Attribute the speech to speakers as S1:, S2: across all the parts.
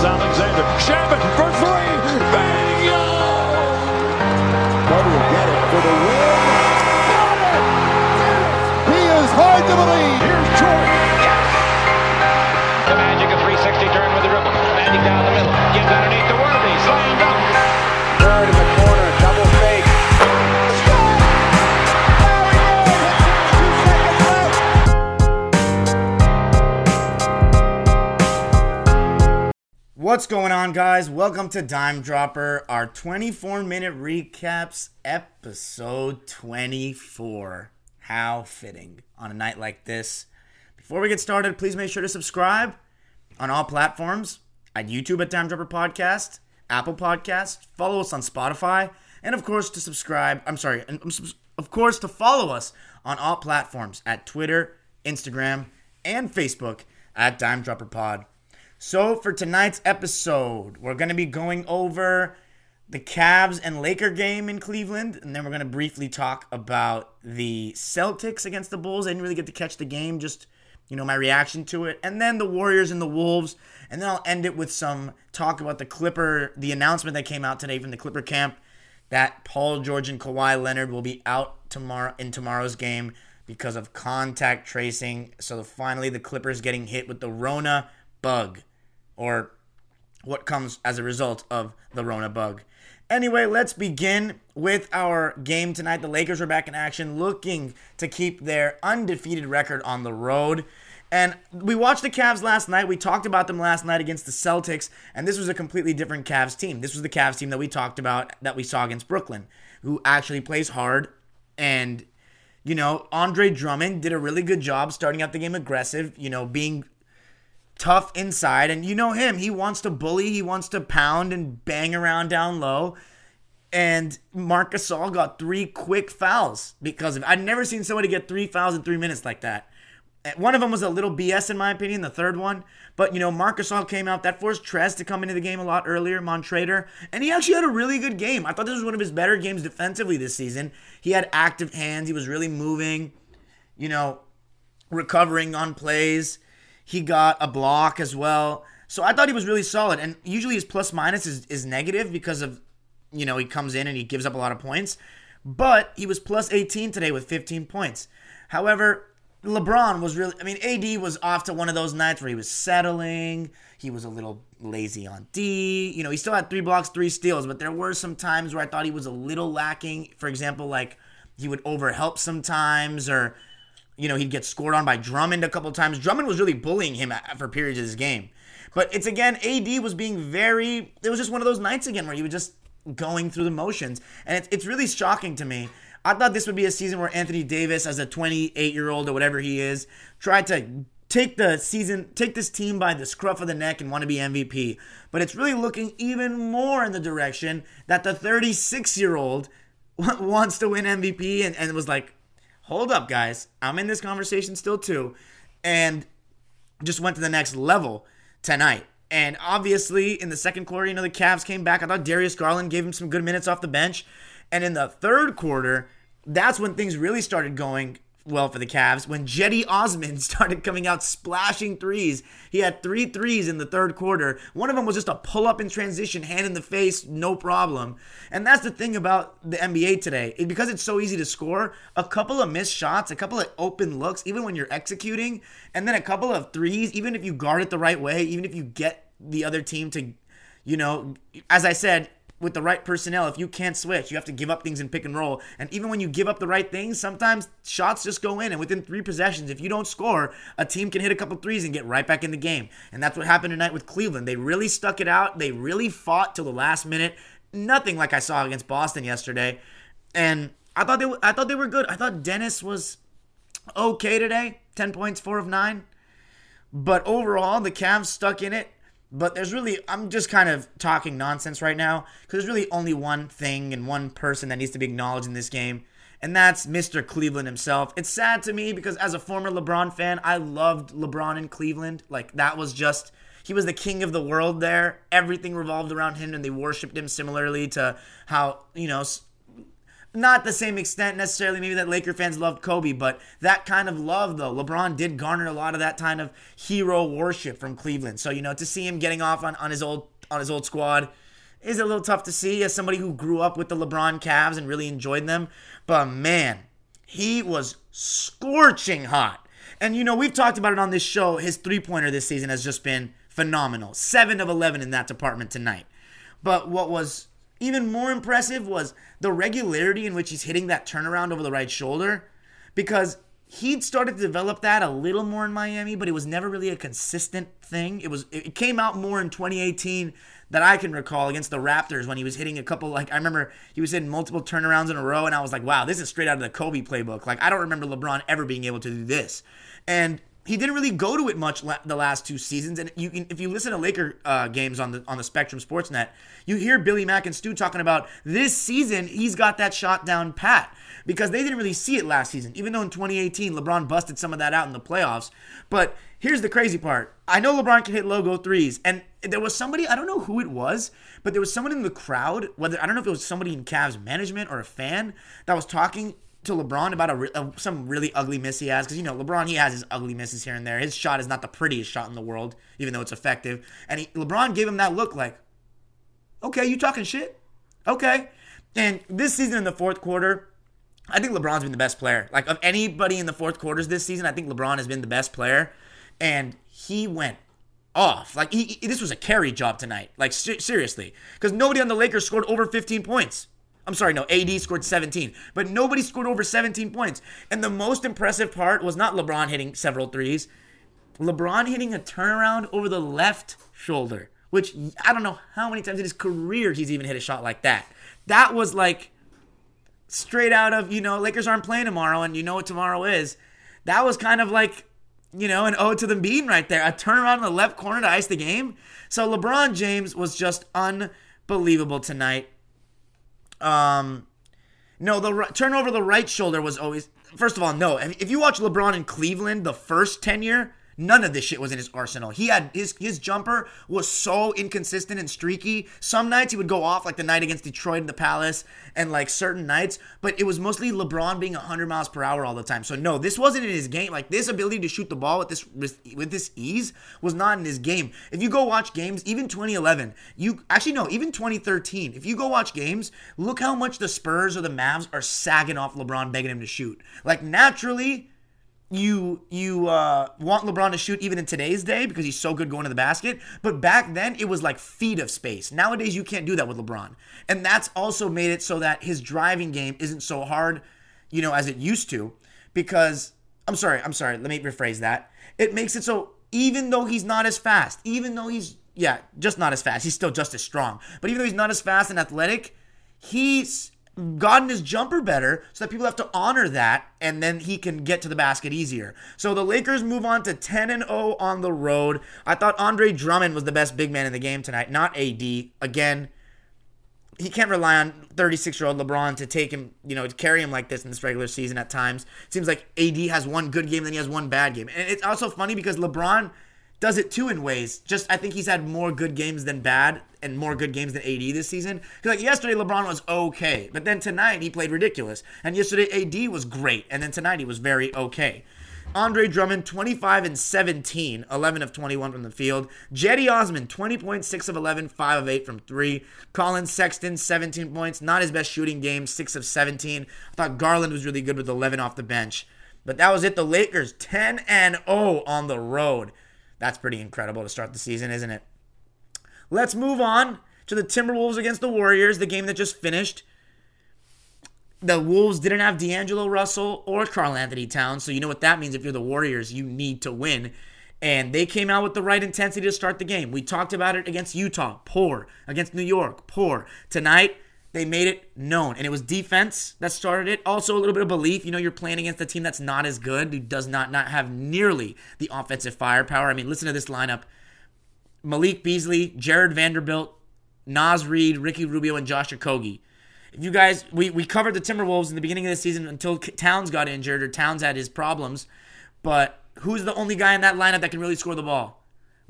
S1: is
S2: What's going on, guys? Welcome to Dime Dropper, our 24 minute recaps, episode 24. How fitting on a night like this. Before we get started, please make sure to subscribe on all platforms at YouTube at Dime Dropper Podcast, Apple Podcast, follow us on Spotify, and of course to subscribe. I'm sorry, um, of course to follow us on all platforms at Twitter, Instagram, and Facebook at Dime Dropper Pod. So for tonight's episode, we're going to be going over the Cavs and Laker game in Cleveland, and then we're going to briefly talk about the Celtics against the Bulls. I didn't really get to catch the game, just you know my reaction to it, and then the Warriors and the Wolves, and then I'll end it with some talk about the Clipper, the announcement that came out today from the Clipper camp that Paul George and Kawhi Leonard will be out tomorrow in tomorrow's game because of contact tracing. So finally, the Clippers getting hit with the Rona bug or what comes as a result of the Rona bug. Anyway, let's begin with our game tonight. The Lakers are back in action, looking to keep their undefeated record on the road. And we watched the Cavs last night. We talked about them last night against the Celtics, and this was a completely different Cavs team. This was the Cavs team that we talked about that we saw against Brooklyn, who actually plays hard. And, you know, Andre Drummond did a really good job starting out the game aggressive, you know, being tough inside. And you know him. He wants to bully, he wants to pound and bang around down low. And Marc Gasol got three quick fouls because of I'd never seen somebody get three fouls in three minutes like that. One of them was a little BS in my opinion, the third one. But you know, Marc Gasol came out. That forced Trez to come into the game a lot earlier, Montrezl. And he actually had a really good game. I thought this was one of his better games defensively this season. He had active hands, he was really moving, you know, recovering on plays. He got a block as well. So I thought he was really solid. And usually his plus minus is, is negative because of, you know, he comes in and he gives up a lot of points. But he was plus 18 today with 15 points. However, LeBron was really, I mean, AD was off to one of those nights where he was settling. He was a little lazy on D. You know, he still had three blocks, three steals, but there were some times where I thought he was a little lacking. For example, like he would overhelp sometimes or you know, he'd get scored on by Drummond a couple times. Drummond was really bullying him for periods of his game. But it's again, AD was being very, it was just one of those nights again where he was just going through the motions. And it's, it's really shocking to me. I thought this would be a season where Anthony Davis, as a 28 year old or whatever he is, tried to take the season, take this team by the scruff of the neck and want to be MVP. But it's really looking even more in the direction that the 36 year old wants to win MVP and, and was like, hold up, guys. I'm in this conversation still too, and just went to the next level tonight. And obviously, in the second quarter, you know, the Cavs came back. I thought Darius Garland gave him some good minutes off the bench. And in the third quarter, that's when things really started going well for the Cavs when Cedi Osman started coming out splashing threes. He had three threes in the third quarter. One of them was just a pull up in transition, hand in the face, no problem. And that's the thing about the NBA today. Because it's so easy to score, a couple of missed shots, a couple of open looks, even when you're executing, and then a couple of threes, even if you guard it the right way, even if you get the other team to, you know, as I said, with the right personnel, if you can't switch, you have to give up things in pick and roll. And even when you give up the right things, sometimes shots just go in. And within three possessions, if you don't score, a team can hit a couple threes and get right back in the game. And that's what happened tonight with Cleveland. They really stuck it out. They really fought till the last minute. Nothing like I saw against Boston yesterday. And I thought they I thought they were good. I thought Dennis was okay today. 10 points, 4 of 9. But overall, the Cavs stuck in it. But there's really, I'm just kind of talking nonsense right now because there's really only one thing and one person that needs to be acknowledged in this game, and that's Mr. Cleveland himself. It's sad to me because as a former LeBron fan, I loved LeBron in Cleveland. Like, that was just, he was the king of the world there. Everything revolved around him, and they worshiped him similarly to how, you know, Not the same extent necessarily, maybe that Laker fans loved Kobe, but that kind of love, though. LeBron did garner a lot of that kind of hero worship from Cleveland. So, you know, to see him getting off on, on his old on his old squad is a little tough to see as somebody who grew up with the LeBron Cavs and really enjoyed them. But man, he was scorching hot. And you know, we've talked about it on this show. His three pointer this season has just been phenomenal. Seven of 11 in that department tonight. But what was even more impressive was the regularity in which he's hitting that turnaround over the right shoulder because he'd started to develop that a little more in Miami, but it was never really a consistent thing. It was it came out more in 2018 that I can recall against the Raptors when he was hitting a couple like I remember he was hitting multiple turnarounds in a row and I was like, "Wow, this is straight out of the Kobe playbook." Like I don't remember LeBron ever being able to do this. And he didn't really go to it much la- the last two seasons. And you can, if you listen to Laker uh, games on the on the Spectrum Sportsnet, you hear Billy Mack and Stu talking about this season he's got that shot down pat because they didn't really see it last season. Even though in 2018 LeBron busted some of that out in the playoffs, but here's the crazy part: I know LeBron can hit logo threes, and there was somebody I don't know who it was, but there was someone in the crowd, whether I don't know if it was somebody in Cavs management or a fan that was talking to LeBron about a, a, some really ugly miss he has because you know LeBron he has his ugly misses here and there. His shot is not the prettiest shot in the world, even though it's effective. And he, LeBron gave him that look like, okay, you talking shit, okay. And this season in the fourth quarter, I think LeBron's been the best player. Like of anybody in the fourth quarters this season, I think LeBron has been the best player, and he went off. Like he, he this was a carry job tonight. Like ser- seriously, because nobody on the Lakers scored over 15 points. I'm sorry, no, AD scored 17, but nobody scored over 17 points. And the most impressive part was not LeBron hitting several threes, LeBron hitting a turnaround over the left shoulder, which I don't know how many times in his career he's even hit a shot like that. That was like straight out of, you know, Lakers aren't playing tomorrow and you know what tomorrow is. That was kind of like, you know, an ode to the bean right there. A turnaround in the left corner to ice the game. So LeBron James was just unbelievable tonight. Um, no, the right, turn over the right shoulder was always. First of all, no. If you watch LeBron in Cleveland, the first tenure, None of this shit was in his arsenal. He had his his jumper was so inconsistent and streaky. Some nights he would go off like the night against Detroit in the Palace and like certain nights, but it was mostly LeBron being 100 miles per hour all the time. So no, this wasn't in his game. Like this ability to shoot the ball with this with this ease was not in his game. If you go watch games, even 2011, you actually no, even 2013, if you go watch games, look how much the Spurs or the Mavs are sagging off LeBron begging him to shoot. Like naturally you you uh, want LeBron to shoot even in today's day because he's so good going to the basket. But back then it was like feet of space. Nowadays you can't do that with LeBron, and that's also made it so that his driving game isn't so hard, you know, as it used to. Because I'm sorry, I'm sorry. Let me rephrase that. It makes it so even though he's not as fast, even though he's yeah, just not as fast, he's still just as strong. But even though he's not as fast and athletic, he's gotten his jumper better so that people have to honor that and then he can get to the basket easier. So the Lakers move on to 10 and 0 on the road. I thought Andre Drummond was the best big man in the game tonight, not AD. Again, he can't rely on 36 year old LeBron to take him, you know, to carry him like this in this regular season at times. It seems like AD has one good game, then he has one bad game. And it's also funny because LeBron does it too in ways. Just I think he's had more good games than bad and more good games than AD this season. Like yesterday LeBron was okay, but then tonight he played ridiculous. And yesterday AD was great, and then tonight he was very okay. Andre Drummond, 25 and 17, 11 of 21 from the field. Cedi Osman, 20 points, 6 of 11, 5 of 8 from 3. Collin Sexton, 17 points, not his best shooting game, 6 of 17. I thought Garland was really good with 11 off the bench. But that was it. The Lakers, 10 and 0 on the road. That's pretty incredible to start the season, isn't it? Let's move on to the Timberwolves against the Warriors, the game that just finished. The Wolves didn't have D'Angelo Russell or Karl-Anthony Towns, so you know what that means if you're the Warriors, you need to win. And they came out with the right intensity to start the game. We talked about it against Utah, poor. Against New York, poor. Tonight, they made it known. And it was defense that started it. Also, a little bit of belief. You know, you're playing against a team that's not as good, who does not, not have nearly the offensive firepower. I mean, listen to this lineup Malik Beasley, Jarred Vanderbilt, Naz Reid, Ricky Rubio, and Josh Okogie. If you guys, we, we covered the Timberwolves in the beginning of the season until Towns got injured or Towns had his problems. But who's the only guy in that lineup that can really score the ball?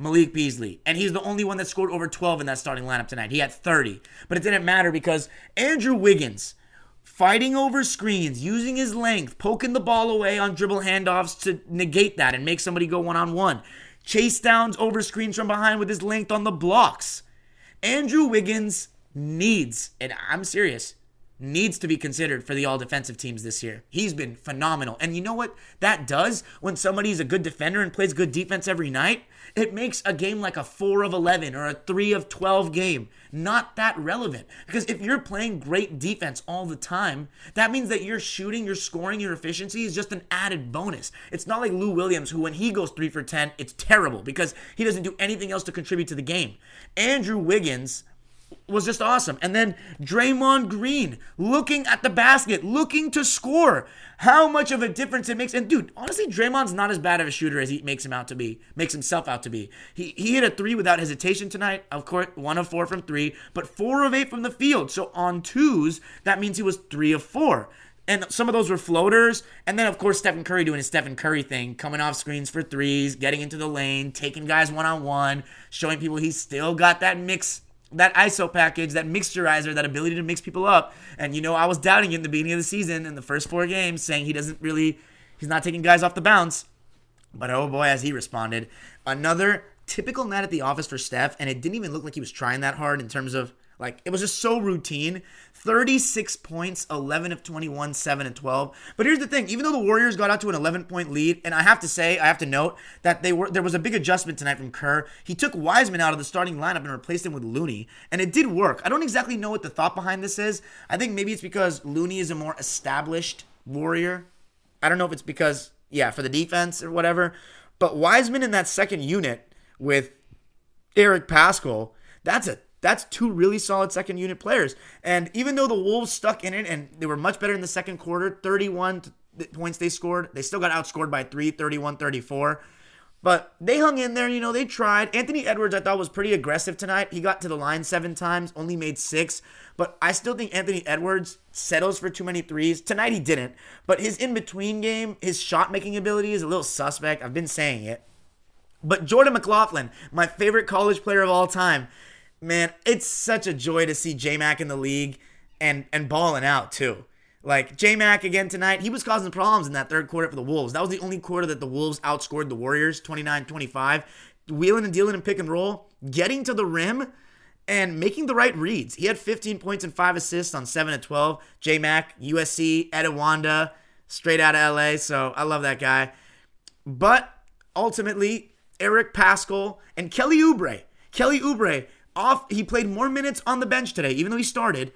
S2: Malik Beasley. And he's the only one that scored over 12 in that starting lineup tonight. He had 30. But it didn't matter because Andrew Wiggins, fighting over screens, using his length, poking the ball away on dribble handoffs to negate that and make somebody go one on one. Chase downs over screens from behind with his length on the blocks. Andrew Wiggins needs, and I'm serious, needs to be considered for the all defensive teams this year. He's been phenomenal. And you know what that does when somebody's a good defender and plays good defense every night? It makes a game like a 4 of 11 or a 3 of 12 game not that relevant. Because if you're playing great defense all the time, that means that your shooting, your scoring, your efficiency is just an added bonus. It's not like Lou Williams, who when he goes 3 for 10, it's terrible because he doesn't do anything else to contribute to the game. Andrew Wiggins was just awesome. And then Draymond Green looking at the basket, looking to score. How much of a difference it makes. And dude, honestly, Draymond's not as bad of a shooter as he makes him out to be, makes himself out to be. He he hit a three without hesitation tonight. Of course, one of four from three, but four of eight from the field. So on twos, that means he was three of four. And some of those were floaters. And then, of course, Stephen Curry doing his Stephen Curry thing, coming off screens for threes, getting into the lane, taking guys one on one, showing people he's still got that mix that ISO package, that mixturizer, that ability to mix people up. And you know, I was doubting in the beginning of the season in the first four games, saying he doesn't really, he's not taking guys off the bounce. But oh boy, as he responded. Another typical night at the office for Steph, and it didn't even look like he was trying that hard in terms of like it was just so routine. 36 points, 11 of 21, 7 and 12. But here's the thing, even though the Warriors got out to an 11 point lead, and I have to say, I have to note that they were there was a big adjustment tonight from Kerr. He took Wiseman out of the starting lineup and replaced him with Looney, and it did work. I don't exactly know what the thought behind this is. I think maybe it's because Looney is a more established Warrior. I don't know if it's because yeah, for the defense or whatever. But Wiseman in that second unit with Eric Paschall, that's a that's two really solid second unit players. And even though the Wolves stuck in it and they were much better in the second quarter, 31 points they scored, they still got outscored by 3, 31 34. But they hung in there, you know, they tried. Anthony Edwards, I thought, was pretty aggressive tonight. He got to the line seven times, only made six. But I still think Anthony Edwards settles for too many threes. Tonight he didn't. But his in between game, his shot making ability is a little suspect. I've been saying it. But Jordan McLaughlin, my favorite college player of all time, man, it's such a joy to see J Mac in the league and and balling out too. Like J Mac again tonight, he was causing problems in that third quarter for the Wolves. That was the only quarter that the Wolves outscored the Warriors 29-25. Wheeling and dealing and pick and roll, getting to the rim and making the right reads. He had 15 points and 5 assists on 7 and 12. J Mac, USC, Etiwanda, straight out of LA. So I love that guy. But ultimately, Eric Paschall and Kelly Oubre. Kelly Oubre off. He played more minutes on the bench today, even though he started.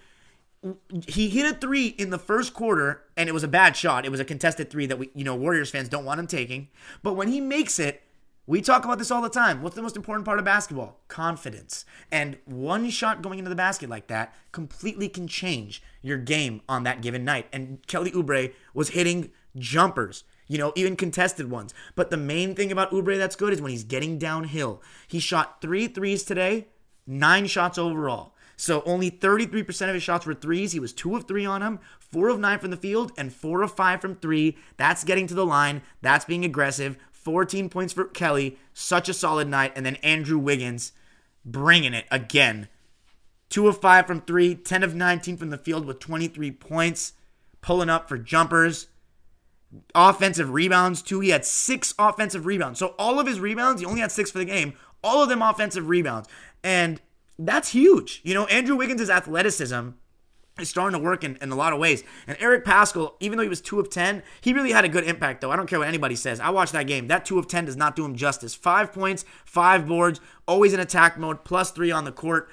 S2: He hit a three in the first quarter, and it was a bad shot. It was a contested three that we, you know, Warriors fans don't want him taking. But when he makes it, we talk about this all the time. What's the most important part of basketball? Confidence. And one shot going into the basket like that completely can change your game on that given night. And Kelly Oubre was hitting jumpers, you know, even contested ones. But the main thing about Oubre that's good is when he's getting downhill. He shot three threes today nine shots overall. So only 33% of his shots were threes. He was two of three on them, four of nine from the field, and four of five from three. That's getting to the line. That's being aggressive. 14 points for Kelly. Such a solid night. And then Andrew Wiggins bringing it again. Two of five from three, 10 of 19 from the field with 23 points, pulling up for jumpers. Offensive rebounds, too. He had six offensive rebounds. So all of his rebounds, he only had six for the game. All of them offensive rebounds. And that's huge. You know, Andrew Wiggins' athleticism is starting to work in, in a lot of ways. And Eric Paschall, even though he was 2 of 10, he really had a good impact, though. I don't care what anybody says. I watched that game. That 2 of 10 does not do him justice. Five points, five boards, always in attack mode, plus three on the court.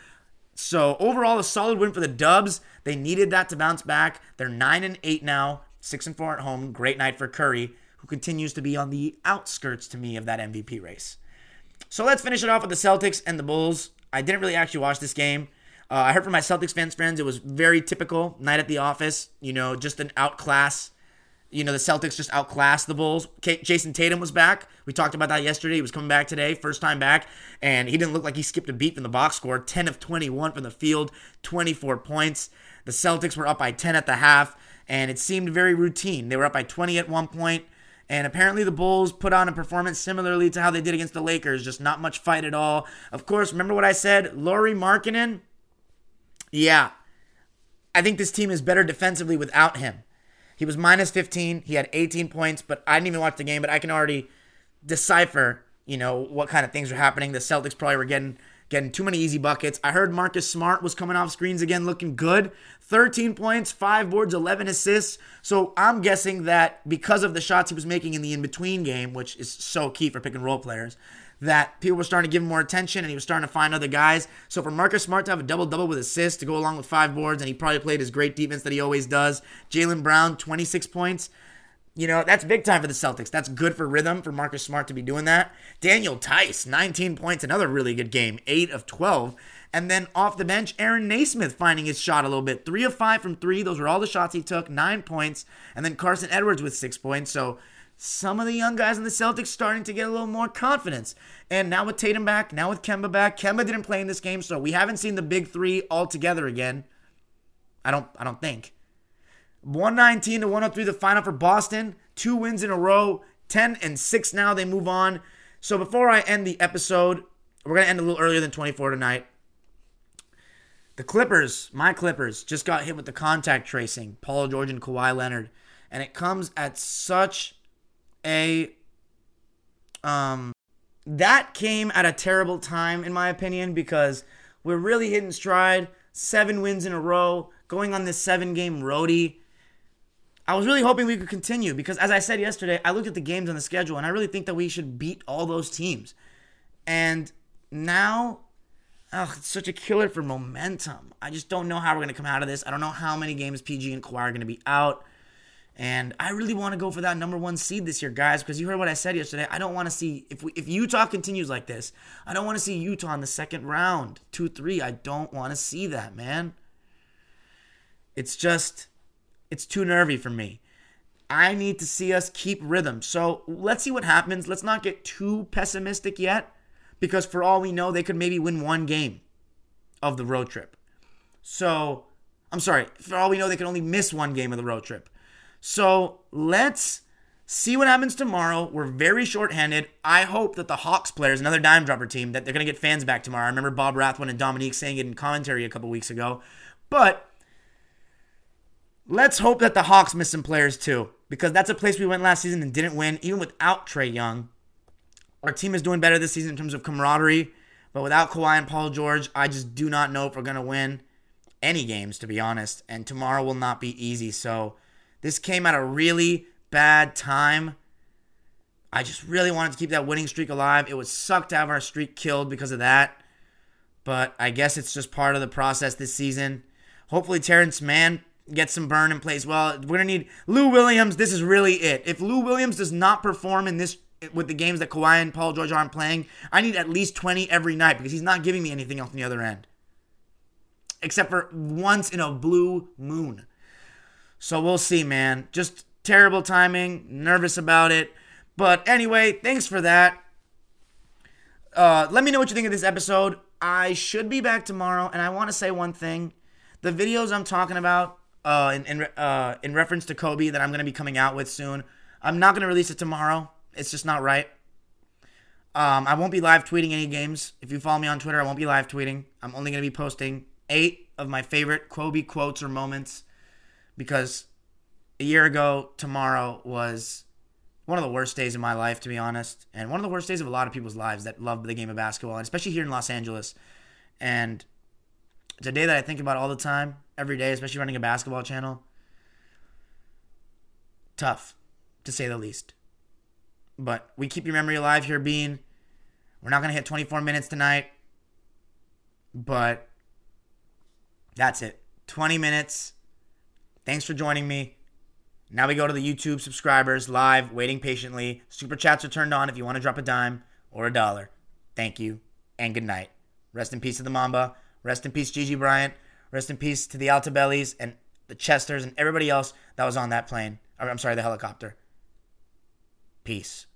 S2: So overall, a solid win for the Dubs. They needed that to bounce back. They're 9 and 8 now, 6 and 4 at home. Great night for Curry, who continues to be on the outskirts to me of that MVP race. So let's finish it off with the Celtics and the Bulls. I didn't really actually watch this game. Uh, I heard from my Celtics fans friends it was very typical night at the office. You know, just an outclass. You know, the Celtics just outclassed the Bulls. K- Jayson Tatum was back. We talked about that yesterday. He was coming back today, first time back, and he didn't look like he skipped a beat from the box score. 10 of 21 from the field, 24 points. The Celtics were up by 10 at the half, and it seemed very routine. They were up by 20 at one point. And apparently the Bulls put on a performance similarly to how they did against the Lakers, just not much fight at all. Of course, remember what I said? Lauri Markkanen? Yeah. I think this team is better defensively without him. He was minus 15. He had 18 points, but I didn't even watch the game, but I can already decipher, you know, what kind of things were happening. The Celtics probably were getting getting too many easy buckets. I heard Marcus Smart was coming off screens again looking good. 13 points, 5 boards, 11 assists. So I'm guessing that because of the shots he was making in the in-between game, which is so key for pick and roll players, that people were starting to give him more attention and he was starting to find other guys. So for Marcus Smart to have a double double with assists to go along with five boards, and he probably played his great defense that he always does. Jaylen Brown, 26 points. You know, that's big time for the Celtics. That's good for rhythm for Marcus Smart to be doing that. Daniel Theis, 19 points, another really good game, 8 of 12. And then off the bench, Aaron Nesmith finding his shot a little bit. 3 of 5 from 3. Those were all the shots he took, 9 points. And then Carson Edwards with 6 points. So some of the young guys in the Celtics starting to get a little more confidence. And now with Tatum back, now with Kemba back. Kemba didn't play in this game, so we haven't seen the big 3 all together again. I don't I don't think. 119 to 103 the final for Boston. Two wins in a row. 10 and 6 now they move on. So before I end the episode, we're going to end a little earlier than 24 tonight. The Clippers, my Clippers, just got hit with the contact tracing, Paul George and Kawhi Leonard. And it comes at such a um that came at a terrible time in my opinion because we're really hitting stride, seven wins in a row, going on this seven game roadie. I was really hoping we could continue because, as I said yesterday, I looked at the games on the schedule and I really think that we should beat all those teams. And now, oh, it's such a killer for momentum. I just don't know how we're going to come out of this. I don't know how many games PG and Kawhi are going to be out. And I really want to go for that number one seed this year, guys, because you heard what I said yesterday. I don't want to see if we, if Utah continues like this. I don't want to see Utah in the second round, two three. I don't want to see that, man. It's just it's too nervy for me. I need to see us keep rhythm. So let's see what happens. Let's not get too pessimistic yet, because for all we know, they could maybe win one game of the road trip. So, I'm sorry, for all we know, they can only miss one game of the road trip. So let's see what happens tomorrow. We're very shorthanded. I hope that the Hawks players, another dime dropper team, that they're going to get fans back tomorrow. I remember Bob Rathbun and Dominique saying it in commentary a couple weeks ago. But Let's hope that the Hawks miss some players too, because that's a place we went last season and didn't win, even without Trae Young. Our team is doing better this season in terms of camaraderie, but without Kawhi and Paul George, I just do not know if we're going to win any games, to be honest. And tomorrow will not be easy. So this came at a really bad time. I just really wanted to keep that winning streak alive. It would suck to have our streak killed because of that. But I guess it's just part of the process this season. Hopefully, Terrence Mann gets some burn and plays well. We're gonna need Lou Williams. This is really it. If Lou Williams does not perform in this with the games that Kawhi and Paul George aren't playing, I need at least 20 every night because he's not giving me anything else on the other end. Except for once in a blue moon. So we'll see, man. Just terrible timing, nervous about it. But anyway, thanks for that. Uh, let me know what you think of this episode. I should be back tomorrow, and I want to say one thing. The videos I'm talking about, uh, in in, uh, in reference to Kobe that I'm going to be coming out with soon. I'm not going to release it tomorrow. It's just not right. Um, I won't be live tweeting any games. If you follow me on Twitter, I won't be live tweeting. I'm only going to be posting eight of my favorite Kobe quotes or moments because a year ago, tomorrow was one of the worst days of my life, to be honest, and one of the worst days of a lot of people's lives that love the game of basketball, and especially here in Los Angeles. And it's a day that I think about all the time, every day, especially running a basketball channel. Tough, to say the least. But we keep your memory alive here, Bean. We're not going to hit 24 minutes tonight. But that's it. 20 minutes. Thanks for joining me. Now we go to the YouTube subscribers live, waiting patiently. Super chats are turned on if you want to drop a dime or a dollar. Thank you and good night. Rest in peace to the Mamba. Rest in peace, Gigi Bryant. Rest in peace to the Altobellis and the Chesters and everybody else that was on that plane. I'm sorry, the helicopter. Peace.